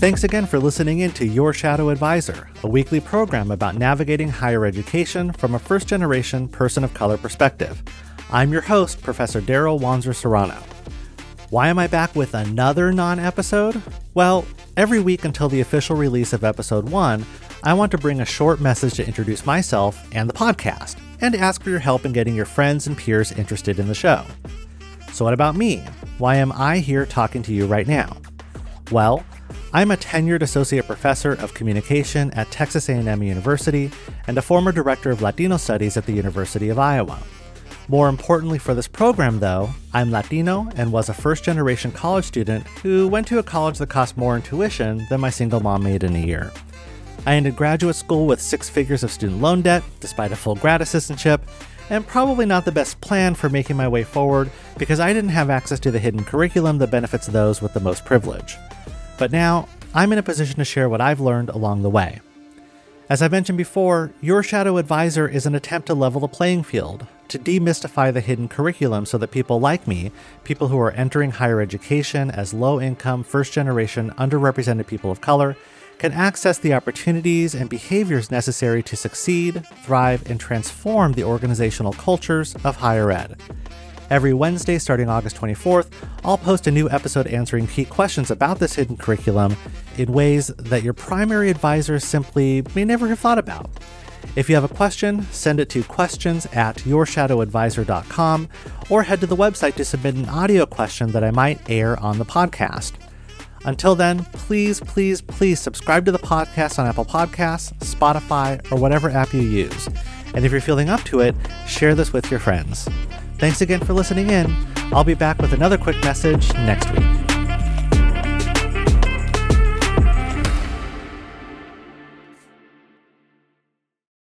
Thanks again for listening in to Your Shadow Advisor, a weekly program about navigating higher education from a first generation person of color perspective. I'm your host, Professor Darrel Wanzer Serrano. Why am I back with another non episode? Well, every week until the official release of episode 1, I want to bring a short message to introduce myself and the podcast, and ask for your help in getting your friends and peers interested in the show. So, what about me? Why am I here talking to you right now? Well, I'm a tenured associate professor of communication at Texas A&M University and a former director of Latino studies at the University of Iowa. More importantly for this program, though, I'm Latino and was a first generation college student who went to a college that cost more in tuition than my single mom made in a year. I ended graduate school with six figures of student loan debt, despite a full grad assistantship, and probably not the best plan for making my way forward because I didn't have access to the hidden curriculum that benefits those with the most privilege. But now, I'm in a position to share what I've learned along the way. As I mentioned before, Your Shadow Advisor is an attempt to level the playing field, to demystify the hidden curriculum so that people like me, people who are entering higher education as low income, first generation, underrepresented people of color, can access the opportunities and behaviors necessary to succeed, thrive, and transform the organizational cultures of higher ed. Every Wednesday, starting August 24th, I'll post a new episode answering key questions about this hidden curriculum in ways that your primary advisors simply may never have thought about. If you have a question, send it to questions at yourshadowadvisor.com or head to the website to submit an audio question that I might air on the podcast. Until then, please, please, please subscribe to the podcast on Apple Podcasts, Spotify, or whatever app you use. And if you're feeling up to it, share this with your friends. Thanks again for listening in. I'll be back with another quick message next week.